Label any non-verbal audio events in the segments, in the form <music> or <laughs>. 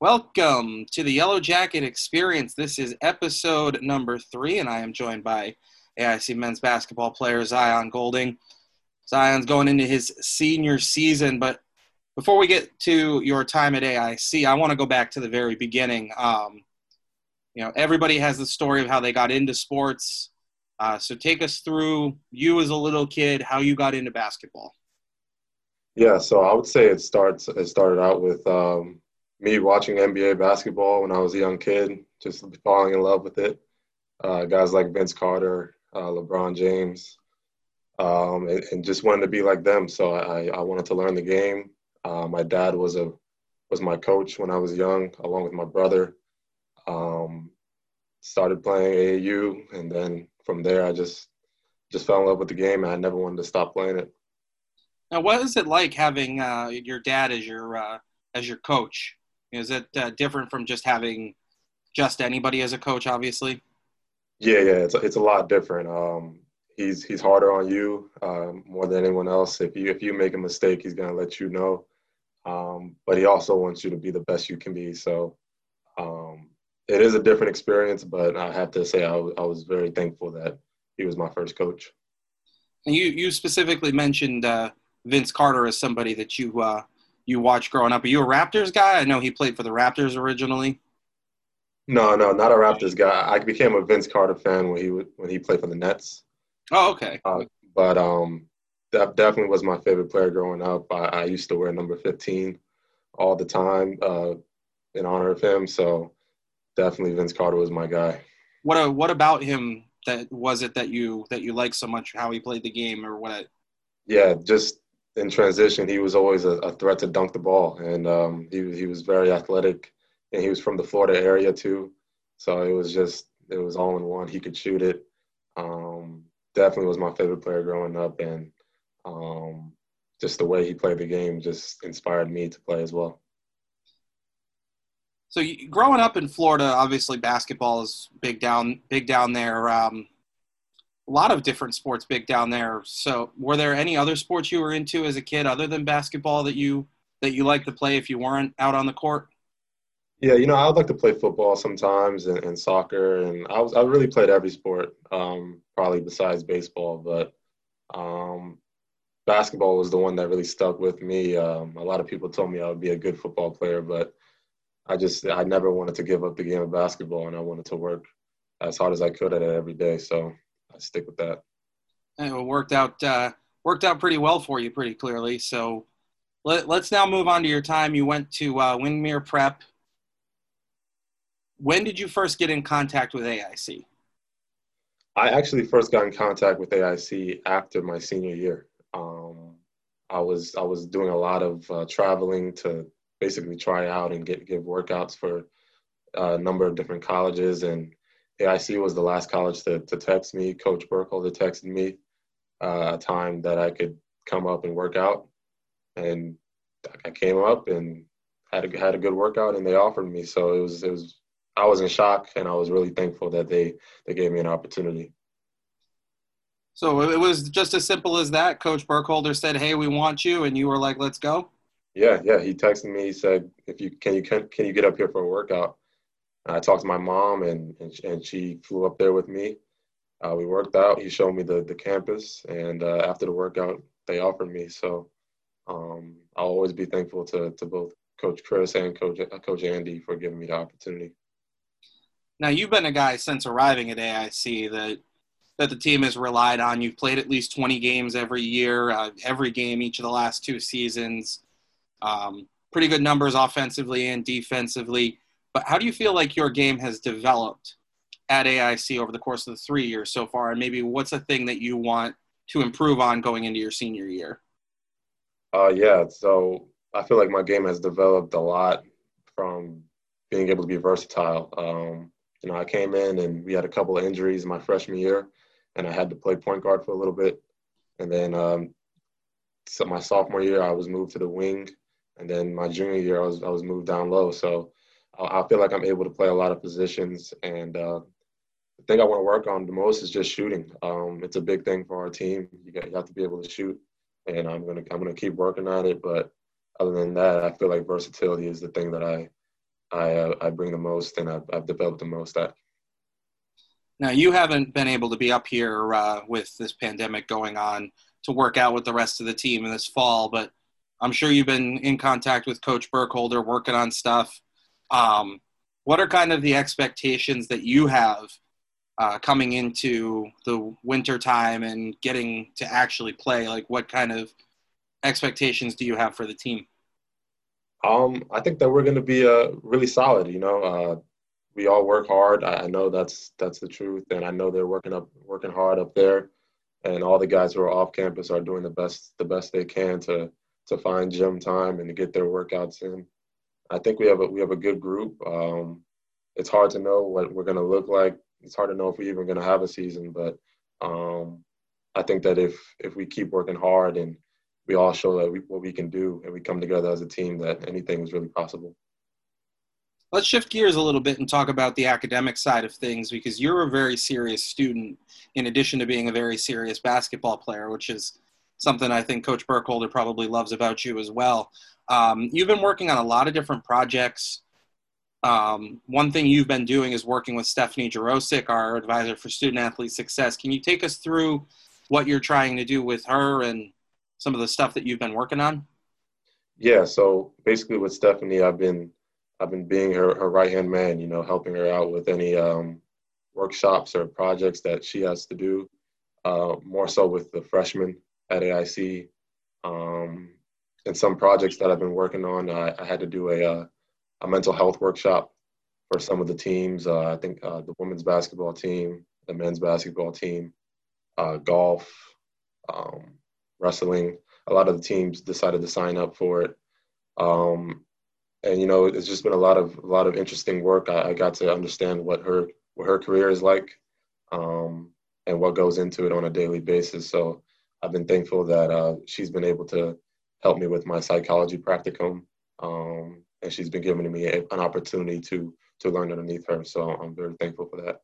Welcome to the Yellow Jacket Experience. This is episode number three, and I am joined by AIC men's basketball player Xion Golding. Xion's going into his senior season, but before we get to your time at AIC, I want to go back to the very beginning. Um, you know, everybody has the story of how they got into sports. Uh, so take us through you as a little kid, how you got into basketball. Yeah, so I would say it starts. It started out with um, me watching NBA basketball when I was a young kid, just falling in love with it. Uh, guys like Vince Carter, uh, LeBron James, um, and, and, just wanted to be like them. So I, I wanted to learn the game. Uh, my dad was a was my coach when I was young, along with my brother. Um, started playing AAU, and then from there, I just just fell in love with the game, and I never wanted to stop playing it. Now, what is it like having uh, your dad as your uh, as your coach? Is it uh, different from just having just anybody as a coach? Obviously. Yeah, yeah, it's it's a lot different. Um, he's he's harder on you um, more than anyone else. If you if you make a mistake, he's gonna let you know. Um, but he also wants you to be the best you can be. So um, it is a different experience, but I have to say I, w- I was very thankful that he was my first coach. And you you specifically mentioned uh, Vince Carter as somebody that you uh, you watched growing up. Are you a Raptors guy? I know he played for the Raptors originally. No, no, not a Raptors guy. I became a Vince Carter fan when he when he played for the Nets. Oh, okay. Uh, but um, that definitely was my favorite player growing up. I, I used to wear number 15 all the time uh, in honor of him. So definitely Vince Carter was my guy. What a, uh, what about him that was it that you that you liked so much? How he played the game, or what? Yeah, just in transition, he was always a, a threat to dunk the ball, and um, he he was very athletic, and he was from the Florida area too. So it was just it was all in one. He could shoot it. Um, definitely was my favorite player growing up, and um, just the way he played the game just inspired me to play as well. So, you, growing up in Florida, obviously basketball is big down, big down there. Um, a lot of different sports big down there. So, were there any other sports you were into as a kid other than basketball that you that you like to play if you weren't out on the court? Yeah, you know, I would like to play football sometimes and, and soccer, and I was I really played every sport, um, probably besides baseball. But um, basketball was the one that really stuck with me. Um, a lot of people told me I would be a good football player, but I just I never wanted to give up the game of basketball, and I wanted to work as hard as I could at it every day. So I stick with that. And it worked out uh, worked out pretty well for you, pretty clearly. So let, us now move on to your time. You went to uh, Windermere Prep. When did you first get in contact with AIC? I actually first got in contact with AIC after my senior year. Um, I was I was doing a lot of uh, traveling to basically try out and get give workouts for a number of different colleges, and AIC was the last college to, to text me. Coach Burkholder texted me uh, a time that I could come up and work out, and I came up and had a, had a good workout, and they offered me. So it was it was I was in shock, and I was really thankful that they they gave me an opportunity. So it was just as simple as that. Coach Burkholder said, "Hey, we want you," and you were like, "Let's go." Yeah, yeah. He texted me. He said, "If you can, you can, can you get up here for a workout?" And I talked to my mom, and and, and she flew up there with me. Uh, we worked out. He showed me the the campus, and uh, after the workout, they offered me. So um, I'll always be thankful to to both Coach Chris and Coach uh, Coach Andy for giving me the opportunity. Now you've been a guy since arriving at AIC that that the team has relied on. You've played at least 20 games every year, uh, every game each of the last two seasons. Um, pretty good numbers offensively and defensively. But how do you feel like your game has developed at AIC over the course of the three years so far? And maybe what's a thing that you want to improve on going into your senior year? Uh, yeah, so I feel like my game has developed a lot from being able to be versatile. Um, you know, I came in and we had a couple of injuries my freshman year, and I had to play point guard for a little bit. And then um, so my sophomore year, I was moved to the wing, and then my junior year, I was I was moved down low. So I, I feel like I'm able to play a lot of positions. And uh, the thing I want to work on the most is just shooting. Um, it's a big thing for our team. You, got, you have to be able to shoot, and I'm gonna I'm gonna keep working on it. But other than that, I feel like versatility is the thing that I I uh, I bring the most and I've, I've developed the most at. Now you haven't been able to be up here uh, with this pandemic going on to work out with the rest of the team in this fall, but I'm sure you've been in contact with Coach Burkholder, working on stuff. Um, what are kind of the expectations that you have uh, coming into the winter time and getting to actually play? Like, what kind of expectations do you have for the team? Um, I think that we're going to be uh, really solid. You know, uh, we all work hard. I, I, know that's that's the truth, and I know they're working up working hard up there, and all the guys who are off campus are doing the best the best they can to to find gym time and to get their workouts in. I think we have a we have a good group. Um, it's hard to know what we're going to look like. It's hard to know if we're even going to have a season, but um, I think that if if we keep working hard and we all show that we, what we can do and we come together as a team that anything is really possible. Let's shift gears a little bit and talk about the academic side of things because you're a very serious student in addition to being a very serious basketball player, which is something I think Coach Burkholder probably loves about you as well. Um, you've been working on a lot of different projects. Um, one thing you've been doing is working with Stephanie Jarosik, our advisor for student athlete success. Can you take us through what you're trying to do with her and some of the stuff that you've been working on? Yeah, so basically with Stephanie, I've been I've been being her, her right hand man, you know, helping her out with any um, workshops or projects that she has to do. Uh, more so with the freshmen at AIC, um, and some projects that I've been working on. I, I had to do a uh, a mental health workshop for some of the teams. Uh, I think uh, the women's basketball team, the men's basketball team, uh, golf. Um, wrestling. A lot of the teams decided to sign up for it. Um, and you know, it's just been a lot of a lot of interesting work. I, I got to understand what her what her career is like, um, and what goes into it on a daily basis. So I've been thankful that uh, she's been able to help me with my psychology practicum, um, and she's been giving me a, an opportunity to to learn underneath her. So I'm very thankful for that.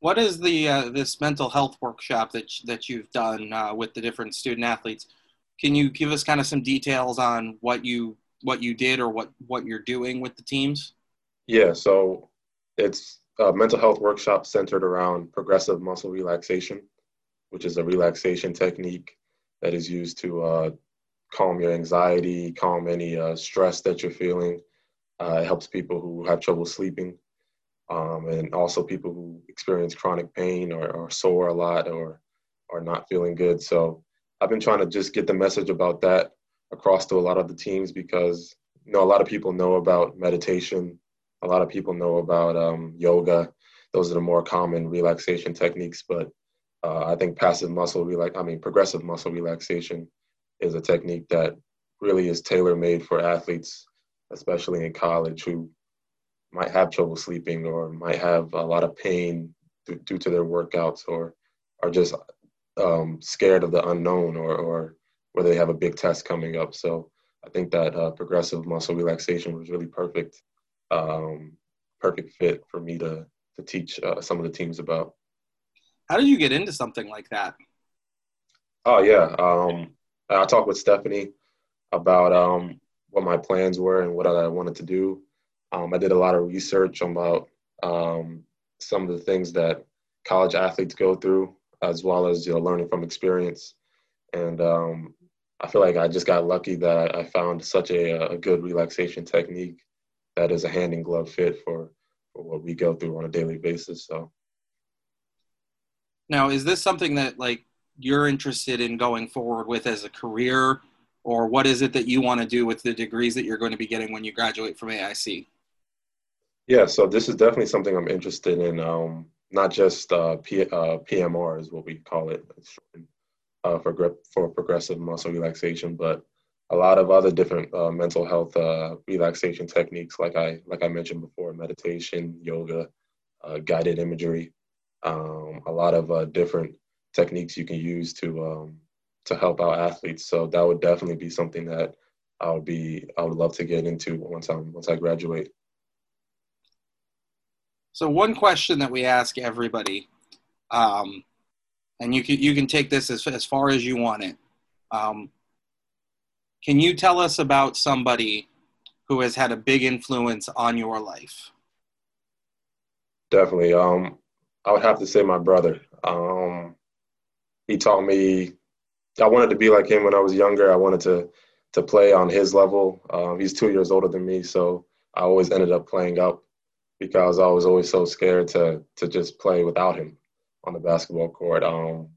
What is the uh, this mental health workshop that that you've done uh, with the different student athletes? Can you give us kind of some details on what you what you did or what what you're doing with the teams? Yeah, so it's a mental health workshop centered around progressive muscle relaxation, which is a relaxation technique that is used to uh, calm your anxiety, calm any uh, stress that you're feeling. Uh, it helps people who have trouble sleeping um, and also people who experience chronic pain or, or sore a lot or are not feeling good. So I've been trying to just get the message about that across to a lot of the teams because you know a lot of people know about meditation, a lot of people know about um, yoga. Those are the more common relaxation techniques, but uh, I think passive muscle relax, I mean progressive muscle relaxation, is a technique that really is tailor made for athletes, especially in college, who might have trouble sleeping or might have a lot of pain due, due to their workouts or are just um, scared of the unknown or, or where they have a big test coming up. So I think that uh, progressive muscle relaxation was really perfect, um, perfect fit for me to to teach uh, some of the teams about. How did you get into something like that? Oh yeah, um, I talked with Stephanie about um, what my plans were and what I wanted to do. Um, I did a lot of research about um, some of the things that college athletes go through, as well as you know learning from experience. And um, I feel like I just got lucky that I found such a, a good relaxation technique that is a hand in glove fit for, for what we go through on a daily basis. So. Now, is this something that like you're interested in going forward with as a career, or what is it that you want to do with the degrees that you're going to be getting when you graduate from AIC? Yeah, so this is definitely something I'm interested in. Um, not just uh, P, uh, PMR is what we call it uh, for grip, for progressive muscle relaxation, but a lot of other different uh, mental health uh, relaxation techniques, like I like I mentioned before, meditation, yoga, uh, guided imagery, um, a lot of different techniques you can use to um, to help out athletes. So that would definitely be something that I would be I would love to get into once I'm once I graduate. So one question that we ask everybody, um, and you can you can take this as as far as you want it. Um, can you tell us about somebody who has had a big influence on your life? Definitely. Um, I would have to say my brother. Um, he taught me. I wanted to be like him when I was younger. I wanted to to play on his level. Um, he's two years older than me, so I always ended up playing up because I was always so scared to to just play without him on the basketball court. Um,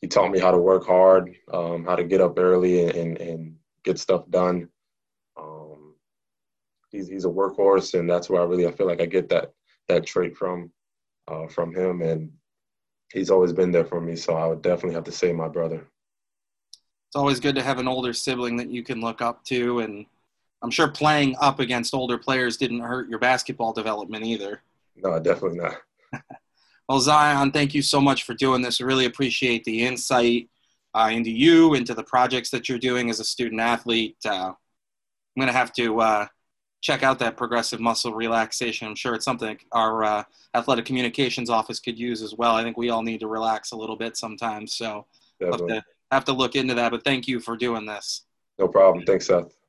he taught me how to work hard, um, how to get up early and, and get stuff done. Um, he's he's a workhorse, and that's where I really I feel like I get that that trait from uh, from him, and he's always been there for me. So I would definitely have to say my brother. It's always good to have an older sibling that you can look up to, and I'm sure playing up against older players didn't hurt your basketball development either. No, definitely not. <laughs> well, Xion, thank you so much for doing this. I really appreciate the insight uh, into you, into the projects that you're doing as a student athlete. Uh, I'm going to have to uh, check out that progressive muscle relaxation. I'm sure it's something our uh, athletic communications office could use as well. I think we all need to relax a little bit sometimes. So have to, have to look into that. But thank you for doing this. No problem. Thanks, Seth.